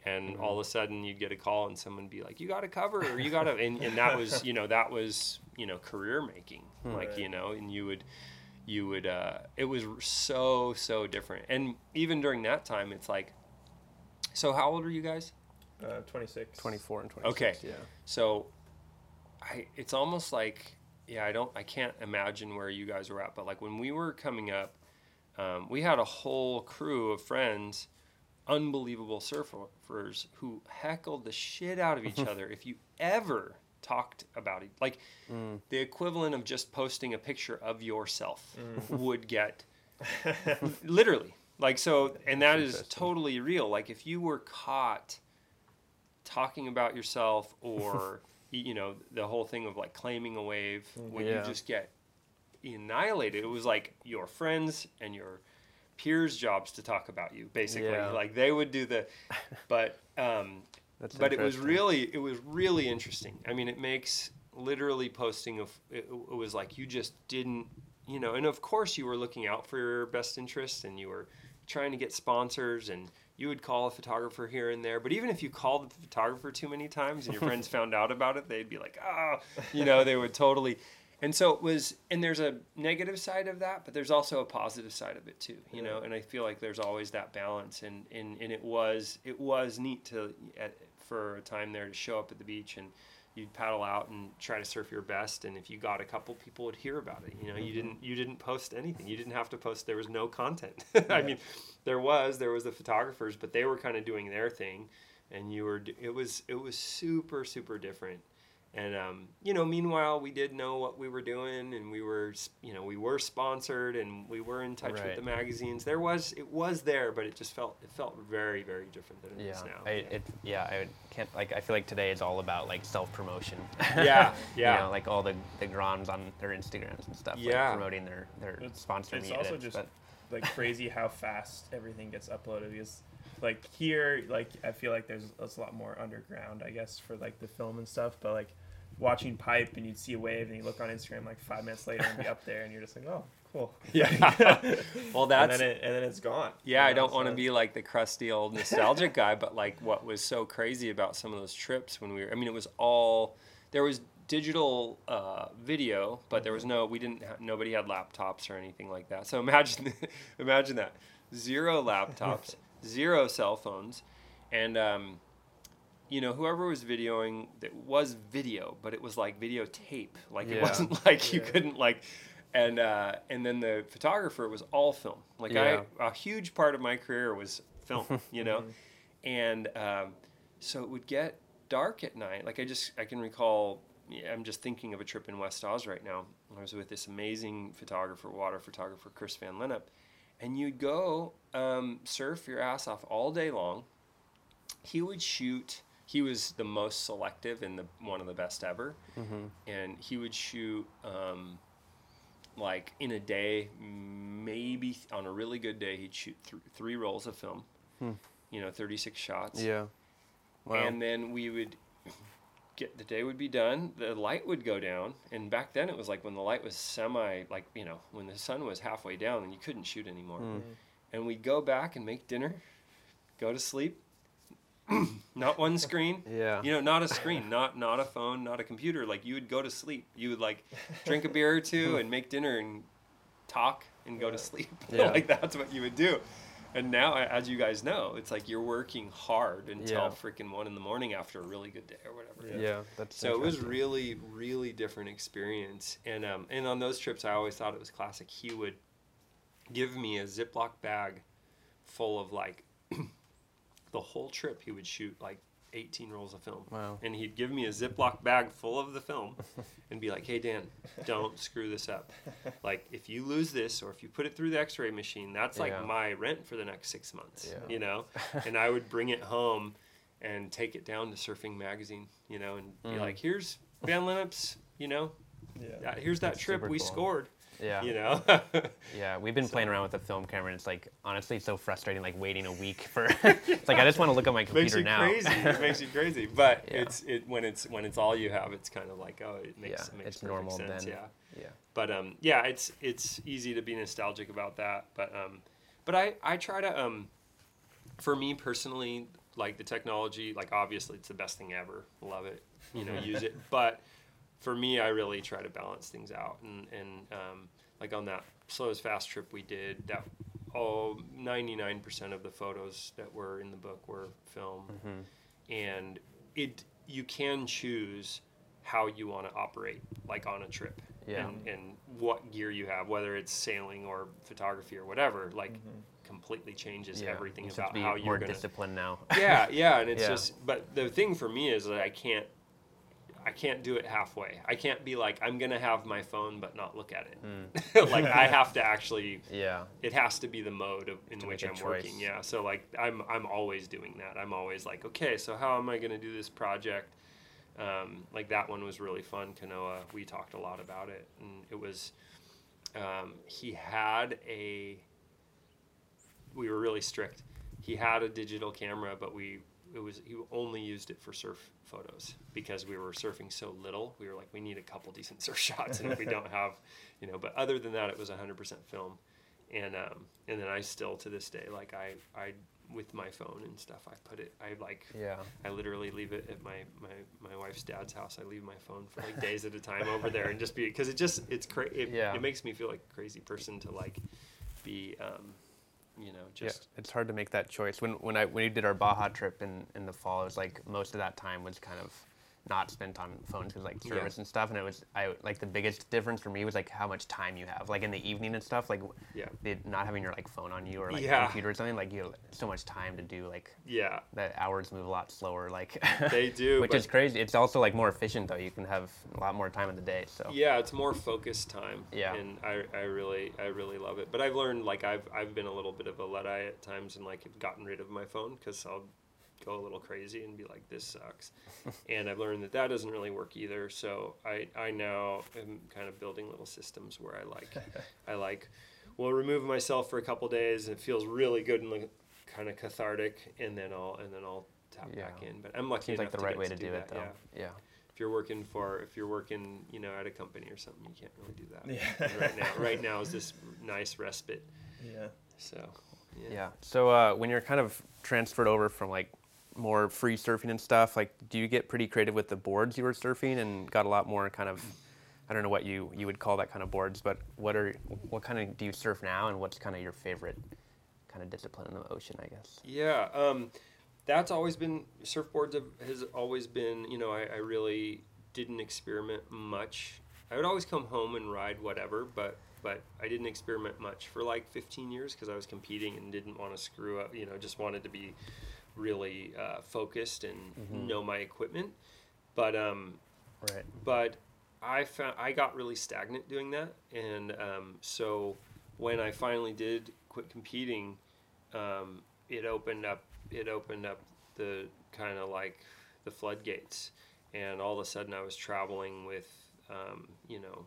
and mm-hmm. all of a sudden you'd get a call and someone be like you got to cover or you got to and, and that was you know that was you know career making. Hmm. Like Right. you know and you would you would uh, it was so so different. And even during that time it's like so how old are you guys uh, 26. 24 and 26. Okay. Yeah. so I it's almost like yeah, I don't I can't imagine where you guys were at, but like when we were coming up, um, we had a whole crew of friends, unbelievable surfers who heckled the shit out of each other if you ever talked about it. Like the equivalent of just posting a picture of yourself would get literally Like so, and that is totally real. Like if you were caught talking about yourself or you know the whole thing of like claiming a wave when Yeah. you just get annihilated. It was like your friends and your peers' jobs to talk about you, basically. Yeah. Like they would do the, but um, but it was really it was really interesting. I mean, it makes literally posting of it, it was like you just didn't, you know, and of course you were looking out for your best interest and you were trying to get sponsors and you would call a photographer here and there. But even if you called the photographer too many times and your friends found out about it, they'd be like, "Ah," you know, they would totally. And so it was, and there's a negative side of that, but there's also a positive side of it too, you know. And I feel like there's always that balance, and and, and it was it was neat to at, for a time there to show up at the beach and you'd paddle out and try to surf your best and if you got a couple people would hear about it. You know you mm-hmm. didn't you didn't post anything. You didn't have to post there was no content. I mean there was there was the photographers but they were kind of doing their thing and you were it was it was super super different and um, you know meanwhile we did know what we were doing and we were you know we were sponsored and we were in touch with the magazines there was it was there but it just felt it felt very very different than it Yeah, is now I, it, yeah, I can't like. I feel like today is all about like self promotion. Yeah, yeah. you know, like all the the Grons on their Instagrams and stuff. Yeah. like, promoting their their It's- sponsor it's also edits, just but like crazy how fast everything gets uploaded because like here like i feel like there's, there's a lot more underground i guess for like the film and stuff but like watching pipe and you'd see a wave and you look on instagram like five minutes later and be up there and you're just like oh cool Yeah. well, and then it and then it's gone yeah. you I don't so want to be like the crusty old nostalgic guy, but like what was so crazy about some of those trips when we were. I mean, it was all there was digital uh, video, but there was no. We didn't. Ha- nobody had laptops or anything like that. So imagine, imagine that zero laptops, zero cell phones, and um, you know, whoever was videoing, it was video, but it was like videotape. Like it wasn't like you Yeah. couldn't like, and uh, and then the photographer was all film. Like Yeah. I, a huge part of my career was film. You know, and um, so it would get dark at night. Like I just, I can recall. I'm just thinking of a trip in West Oz right now. I was with this amazing photographer, water photographer, Chris Van Lennep, and you'd go um, surf your ass off all day long he would shoot he was the most selective and the one of the best ever. Mm-hmm. And he would shoot um, like in a day maybe on a really good day he'd shoot th- three rolls of film. Hmm. You know 36 shots. Yeah, wow. and then we would get the day would be done the light would go down and back then it was like when the light was semi like you know when the sun was halfway down and you couldn't shoot anymore. Hmm. And we'd go back and make dinner go to sleep not one screen? Yeah. you know not a screen not not a phone not a computer. Like you would go to sleep. You would like drink a beer or two and make dinner and talk and go to sleep. Yeah. like that's what you would do. And now as you guys know it's like you're working hard until Yeah. freaking one in the morning after a really good day or whatever. Yeah, that's so it was really really different experience. And um and on those trips i always thought it was classic. He would give me a ziploc bag full of like the whole trip he would shoot like 18 rolls of film Wow. and he'd give me a ziploc bag full of the film and be like hey dan don't screw this up like if you lose this or if you put it through the x-ray machine that's like Yeah. my rent for the next six months Yeah. you know and i would bring it home and take it down to surfing magazine you know and be Mm. like here's van Lennep's, you know yeah uh, here's that That's trip we cool. scored Yeah. you know Yeah, we've been playing around with the film camera, and it's like honestly so frustrating. Like waiting a week for. it's like I just want to look at my computer makes you now. crazy it makes you crazy but Yeah. it's it when it's when it's all you have it's kind of like oh it makes, Yeah, it makes it's perfect normal sense then. yeah yeah. but um yeah it's it's easy to be nostalgic about that but um but i i try to um for me personally like the technology like obviously it's the best thing ever love it you know use it but for me i really try to balance things out and and um like on that slow is fast trip we did that all 99% of the photos that were in the book were film and it you can choose how you want to operate like on a trip Yeah. and, and what gear you have whether it's sailing or photography or whatever like completely changes yeah. everything you about to be how you're gonna disciplined now. yeah yeah and it's Yeah. just but the thing for me is that i can't I can't do it halfway. I can't be like I'm gonna have my phone but not look at it. Hmm. like I have to actually. Yeah. It has to be the mode of, in To which I'm a working. Yeah. So like I'm I'm always doing that. I'm always like, okay, so how am I gonna do this project? Um, like that one was really fun. Kanoa, we talked a lot about it, and it was. Um, he had a. We were really strict. He had a digital camera, but we it was he only used it for surf photos because we were surfing so little. We were like, we need a couple decent surf shots, and if we don't have, you know. But other than that, it was 100% film, and um, and then I still to this day like I I with my phone and stuff. I put it. I like. Yeah. I literally leave it at my, my, my wife's dad's house. I leave my phone for like days at a time over there and just be because it just it's crazy. it, Yeah. it makes me feel like a crazy person to like be um, you know just yeah, it's hard to make that choice. When when I when we did our Baja trip in in the fall, it was like most of that time was kind of not spent on phones because like Yeah. service and stuff. And it was I like the biggest difference for me was like how much time you have. Like in the evening and stuff, like Yeah. the, not having your like phone on you or like Yeah. computer or something. Like you have so much time to do like yeah the hours move a lot slower. Like They do, which is crazy. It's also like more efficient though. You can have a lot more time in the day. So yeah it's more focused time Yeah. and I, I really I really love it but I've learned like I've I've been a little bit of a luddite at times and like gotten rid of my phone because I'll go a little crazy and be like this sucks and I've learned that that doesn't really work either so I I now am kind of building little systems where I like I like will remove myself for a couple days and it feels really good and like, kind of cathartic and then I'll and then I'll tap Yeah. back in but I'm lucky seems like enough the right way to do, that, it though. yeah Yeah. if you're working for if you're working you know at a company or something you can't really do that Yeah. Right now right now is this nice respite Yeah. so Yeah. So uh, when you're kind of transferred over from like more free surfing and stuff, like do you get pretty creative with the boards you were surfing and got a lot more kind of I don't know what you you would call that kind of boards, but what are what kind of do you surf now and what's kind of your favorite kind of discipline in the ocean, I guess? yeah um, that's always been surfboards have, has always been you know I, I really didn't experiment much i would always come home and ride whatever but but i didn't experiment much for like 15 years because i was competing and didn't want to screw up you know just wanted to be really uh, focused and know my equipment but um, Right. but I found I got really stagnant doing that, and um, so when I finally did quit competing, um, it opened up it opened up the kind of like the floodgates, and all of a sudden I was traveling with um, you know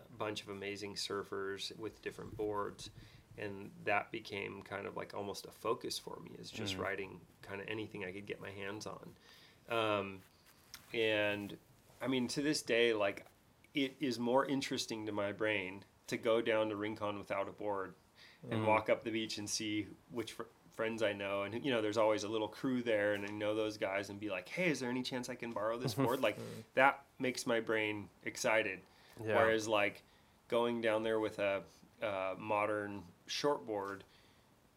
a bunch of amazing surfers with different boards. And that became kind of like almost a focus for me, is just riding kind of anything I could get my hands on. Um, and I mean, to this day, like it is more interesting to my brain to go down to Rincon without a board and walk up the beach and see which fr- friends I know, and you know, there's always a little crew there, and I know those guys, and be like, hey, is there any chance I can borrow this board? like that makes my brain excited. Yeah. Whereas like going down there with a, uh modern shortboard,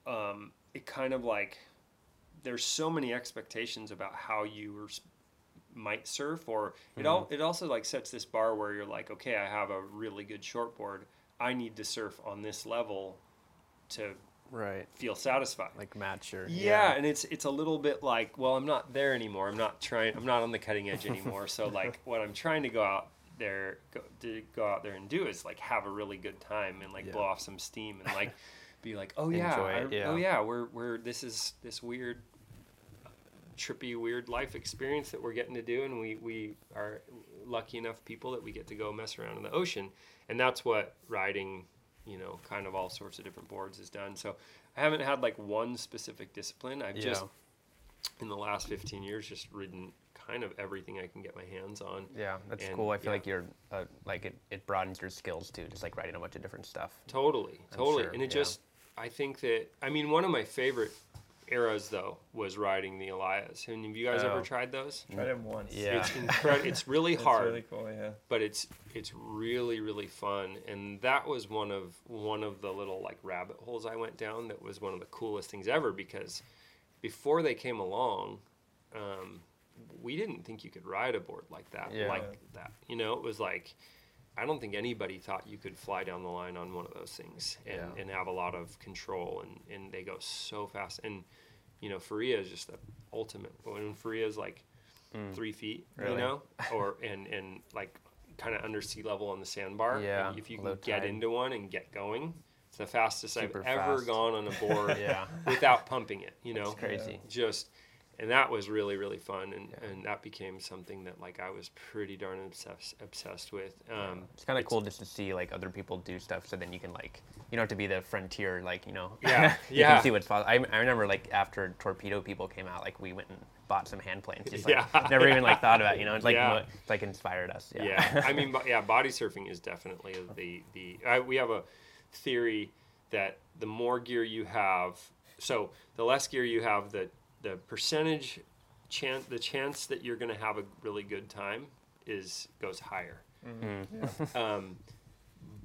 um, it kind of like there's so many expectations about how you might surf or it all it also like sets this bar where you're like okay i have a really good shortboard. I need to surf on this level to Right. feel satisfied. Like match your yeah, and it's it's a little bit like well i'm not there anymore. I'm not trying i'm not on the cutting edge anymore. So like what i'm trying to go out there go, to go out there and do is like have a really good time and like Yeah. blow off some steam and like be like oh yeah, it, yeah. oh yeah we're we're this is this weird trippy weird life experience that we're getting to do and we we are lucky enough people that we get to go mess around in the ocean and that's what riding you know kind of all sorts of different boards has done so i haven't had like one specific discipline i've just in the last 15 years just ridden kind of everything i can get my hands on Yeah, that's And, cool. I feel yeah. like you're uh, like it, it broadens your skills too, just like writing a bunch of different stuff. Totally, I'm totally. sure, and it yeah. just, I think that, I mean, one of my favorite eras though was riding the Alaias. And have you guys Oh. ever tried those? Tried them once. Yeah. It's incredible. it's really hard. It's hard, really cool. Yeah. but it's it's really really fun. And that was one of one of the little like rabbit holes I went down. That was one of the coolest things ever because before they came along. Um, we didn't think you could ride a board like that, Yeah. like that. You know, it was like I don't think anybody thought you could fly down the line on one of those things and, Yeah. and have a lot of control and, and they go so fast. And, you know, Faria is just the ultimate. When Faria is like hmm. three feet, Really? you know, or and and like kind of under sea level on the sandbar. Yeah, if you can get into one and get going, it's the fastest Super I've ever gone on a board Yeah. without pumping it. You know, It's crazy. just and that was really really fun and and that became something that like i was pretty darn obsessed obsessed with um It's kind of cool just to see like other people do stuff, so then you can like you don't have to be the frontier, like you know. Yeah, you yeah. can see what's possible. I, I remember like after torpedo people came out, like we went and bought some hand planes. Just like Yeah. never even like thought about, it, you know. It's like Yeah. it's like inspired us. Yeah. yeah, i mean yeah body surfing is definitely the the I, we have a theory that the more gear you have so the less gear you have the the percentage chance the chance that you're going to have a really good time is goes higher. Um,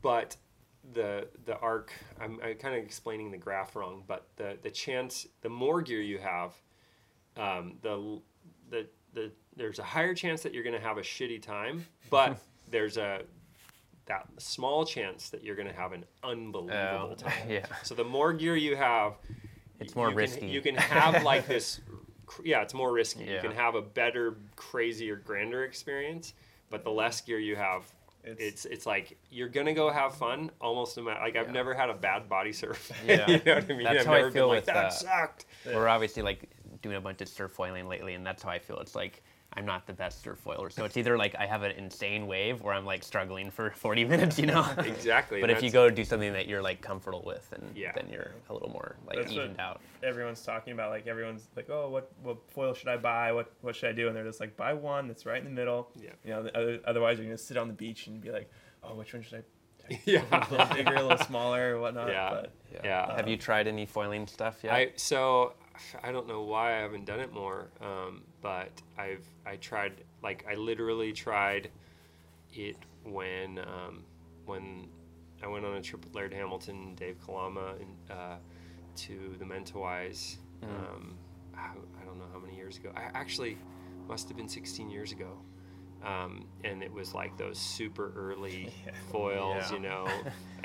but the the arc i'm, I'm kind of explaining the graph wrong but the the chance the more gear you have um, the the the there's a higher chance that you're going to have a shitty time but there's a that small chance that you're going to have an unbelievable Oh, time. yeah. so the more gear you have It's more you risky. can, you can have like this yeah it's more risky you can have a better crazier grander experience but the less gear you have It's- it's it's like you're gonna go have fun almost no matter like I've Yeah. never had a bad body surf. Yeah. you know what I mean? That's I've how I feel been like with, that uh, sucked. We're obviously like doing a bunch of surf foiling lately, and that's how I feel. It's like I'm not the best surf foiler, so it's either like I have an insane wave or I'm like struggling for 40 minutes, you know. Exactly. But if you go do something that you're like comfortable with, and Yeah. then you're a little more like That's what- evened out. everyone's talking about like everyone's like oh what what foil should i buy what what should i do and they're just like buy one that's right in the middle Yeah. you know other- otherwise you're gonna sit on the beach and be like oh which one should i yeah. a little bigger a little smaller or whatnot Yeah. but Yeah. Have you tried any foiling stuff yet? I so I don't know why I haven't done it more, um, but I've I tried like I literally tried it when um, when I went on a trip with Laird Hamilton, and Dave Kalama, and uh, to the Mentawais. Um, I, I don't know how many years ago. I actually must have been 16 years ago. Um, and it was like those super early foils, Yeah. you know,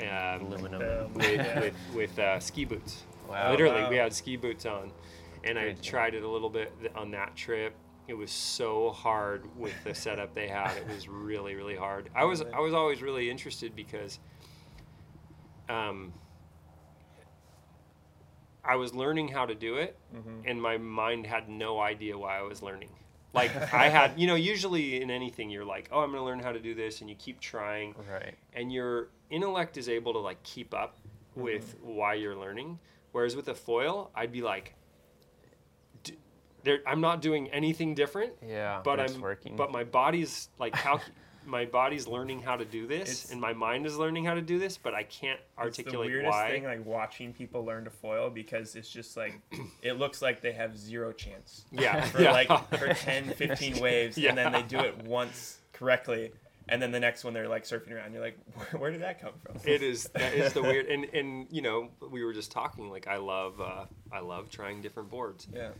um, Aluminum. um, with yeah. with, with uh, ski boots. Wow. Literally, Wow. we had ski boots on, and I tried it a little bit on that trip. It was so hard with the setup they had. It was really, really hard. I was I was always really interested because, um, I was learning how to do it, Mm-hmm. and my mind had no idea why I was learning. Like I had, you know, usually in anything you're like, oh, I'm going to learn how to do this, and you keep trying right. and your intellect is able to like keep up with why you're learning whereas with a foil i'd be like D- there, i'm not doing anything different Yeah. but it's i'm working. but my body's like calc- my body's learning how to do this It's- and my mind is learning how to do this but i can't articulate it's the weirdest why thing like watching people learn to foil because it's just like it looks like they have zero chance yeah for yeah. like for 10 15 waves and then they do it once correctly and then the next one they're like surfing around you're like where, where did that come from it is that is the weird and and you know we were just talking like i love uh, i love trying different boards yeah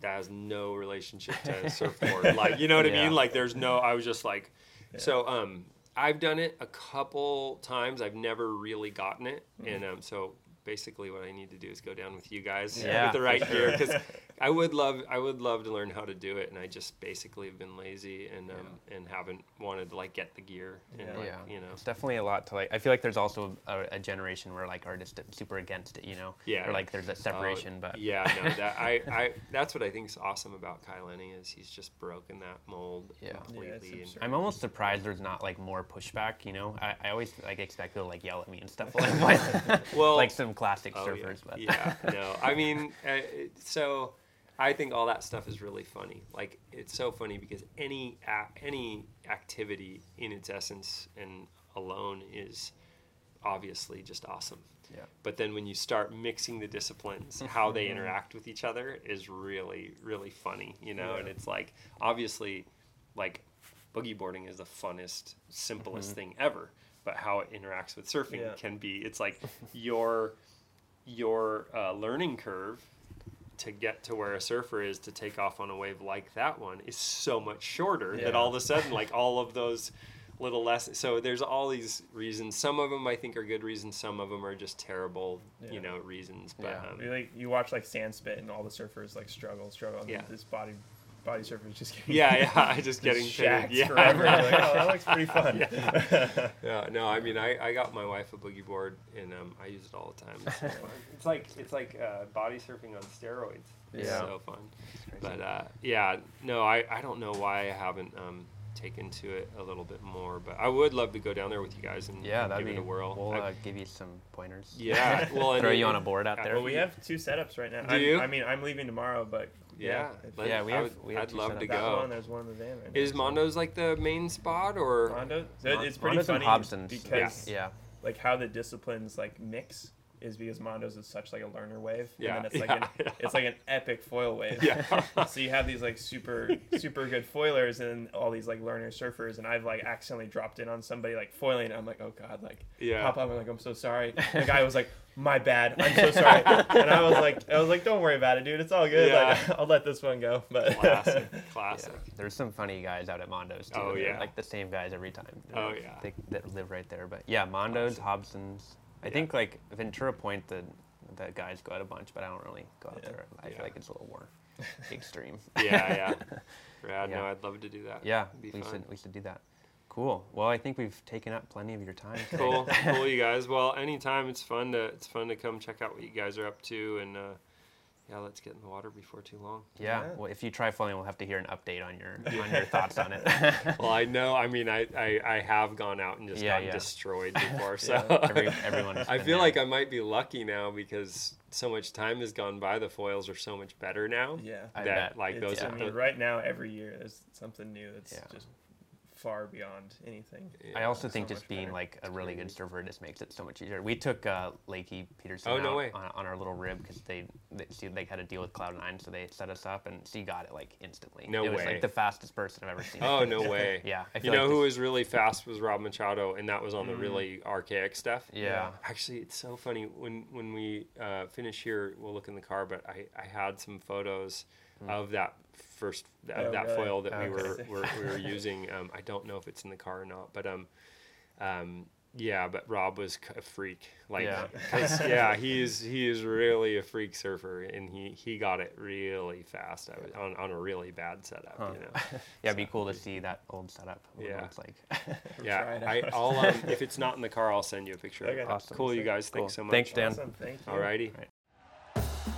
that has no relationship to surfboard. like, you know what I mean? Like, there's no. I was just like, so. Um, I've done it a couple times. I've never really gotten it, and um, so basically, what I need to do is go down with you guys Yeah, with the right gear because I would love. I would love to learn how to do it, and I just basically have been lazy and um, and haven't wanted to like get the gear and Yeah. like, yeah, you know. it's definitely a lot to like. I feel like there's also a, a generation where like artists are super against it, you know. Yeah. Or like there's a Oh, separation, but yeah, no, that I, I that's what I think is awesome about Kai Lenny is he's just broken that mold Yeah. Yeah, completely. and- absurd. I'm almost surprised there's not like more pushback. You know, I, I always like expect people to like yell at me and stuff like Well- like some classic Oh, surfers. yeah. But yeah, no, I mean, uh, so I think all that stuff is really funny. Like it's so funny because any a- any activity in its essence and alone is obviously just awesome. Yeah. But then when you start mixing the disciplines, how they interact with each other is really really funny, you know. And it's like obviously, like boogie boarding is the funnest, simplest thing ever. But how it interacts with surfing Yeah. can be it's like your your uh, learning curve to get to where a surfer is to take off on a wave like that one is so much shorter that all of a sudden like all of those little lessons so there's all these reasons some of them i think are good reasons some of them are just terrible Yeah. you know reasons but Yeah. um, You, like you watch like Sandspit and all the surfers like struggle, struggle, and Yeah. this body body surfers just getting Yeah, yeah, just getting shacked paid. Yeah, forever. Like, oh, that looks pretty fun. yeah. No, I mean, I, I got my wife a boogie board and um, I use it all the time. It's, so it's like it's like uh, body surfing on steroids. It's Yeah. so fun. But uh, yeah, no, I, I don't know why I haven't um, taken to it a little bit more. But I would love to go down there with you guys and, Yeah, that'd give be it a whirl. We'll uh, give you some pointers. yeah, well, and Throw you on a board out there. Well, we have two setups right now. Do I'm- you? I mean, I'm leaving tomorrow, but yeah, if- let- Yeah, we I have- would- we have I'd two love set to up. that go. one, there's one in the van right now. Is so- Mondo's like the main spot or? Mondo? So Mon- it's pretty Mondo's and funny Hobson's. because Yeah. like how the disciplines like mix is because Mondo's is such like a learner wave, Yeah, and then it's like yeah, an, yeah. it's like an epic foil wave. Yeah. so you have these like super super good foilers and all these like learner surfers, and I've like accidentally dropped in on somebody like foiling. And I'm like, oh god, like Yeah. pop up. I'm like, I'm so sorry. The guy was like, my bad. I'm so sorry. and I was like, I was like, don't worry about it, dude. It's all good. Yeah. Like, I'll let this one go. But Classic, Yeah. classic. There's some funny guys out at Mondo's too. Oh, yeah. Like the same guys every time. Oh, yeah. They, that live right there. But yeah, Mondo's, Hobson's. I think like Ventura Point, the the guys go out a bunch, but I don't really go out Yeah. there. I Yeah. feel like it's a little more extreme. Yeah, yeah. Rad. No, Yeah. I'd love to do that. Yeah, we fun. should we should do that. Cool. Well, I think we've taken up plenty of your time. Cool, cool, you guys. Well, anytime it's fun to it's fun to come check out what you guys are up to, and uh, yeah, let's get in the water before too long. Yeah. Yeah. Well, if you try foiling, we'll have to hear an update on your on your thoughts on it. Well, I know. I mean, I I, I have gone out and just Yeah, gotten yeah. destroyed before, so Every, everyone. I feel there. like I might be lucky now because so much time has gone by. The foils are so much better now. yeah. I that bet. like It's- those. I mean, the- right now, every year there's something new that's Yeah. just far beyond anything. I also think so just being better. like a really good server just makes it so much easier. We took uh, Lakey Peterson Oh, no out way. On, on our little rib because they, they see they had a deal with Cloud Nine, so they set us up and she got it like instantly. No it was way. like the fastest person I've ever seen. Oh no way! Yeah, I you feel know like who this- was really fast was Rob Machado, and that was on the Mm. really archaic stuff. Yeah. Actually, it's so funny when when we uh, finish here, we'll look in the car. But I, I had some photos of that first of Oh, that really? foil that we Okay. were, were we were using. Um, I don't know if it's in the car or not, but um, um, yeah. But Rob was a freak. Like, Yeah. 'cause, yeah, he is he is really a freak surfer, and he he got it really fast I was, on on a really bad setup. Huh. You know. yeah, it'd be cool to see that old setup. what it Yeah. looks like. Yeah, I, I'll um, if it's not in the car, I'll send you a picture. Okay. Awesome. Cool, you guys. Cool. Thanks so much. Thanks, Dan. Awesome. Thank you. Alrighty.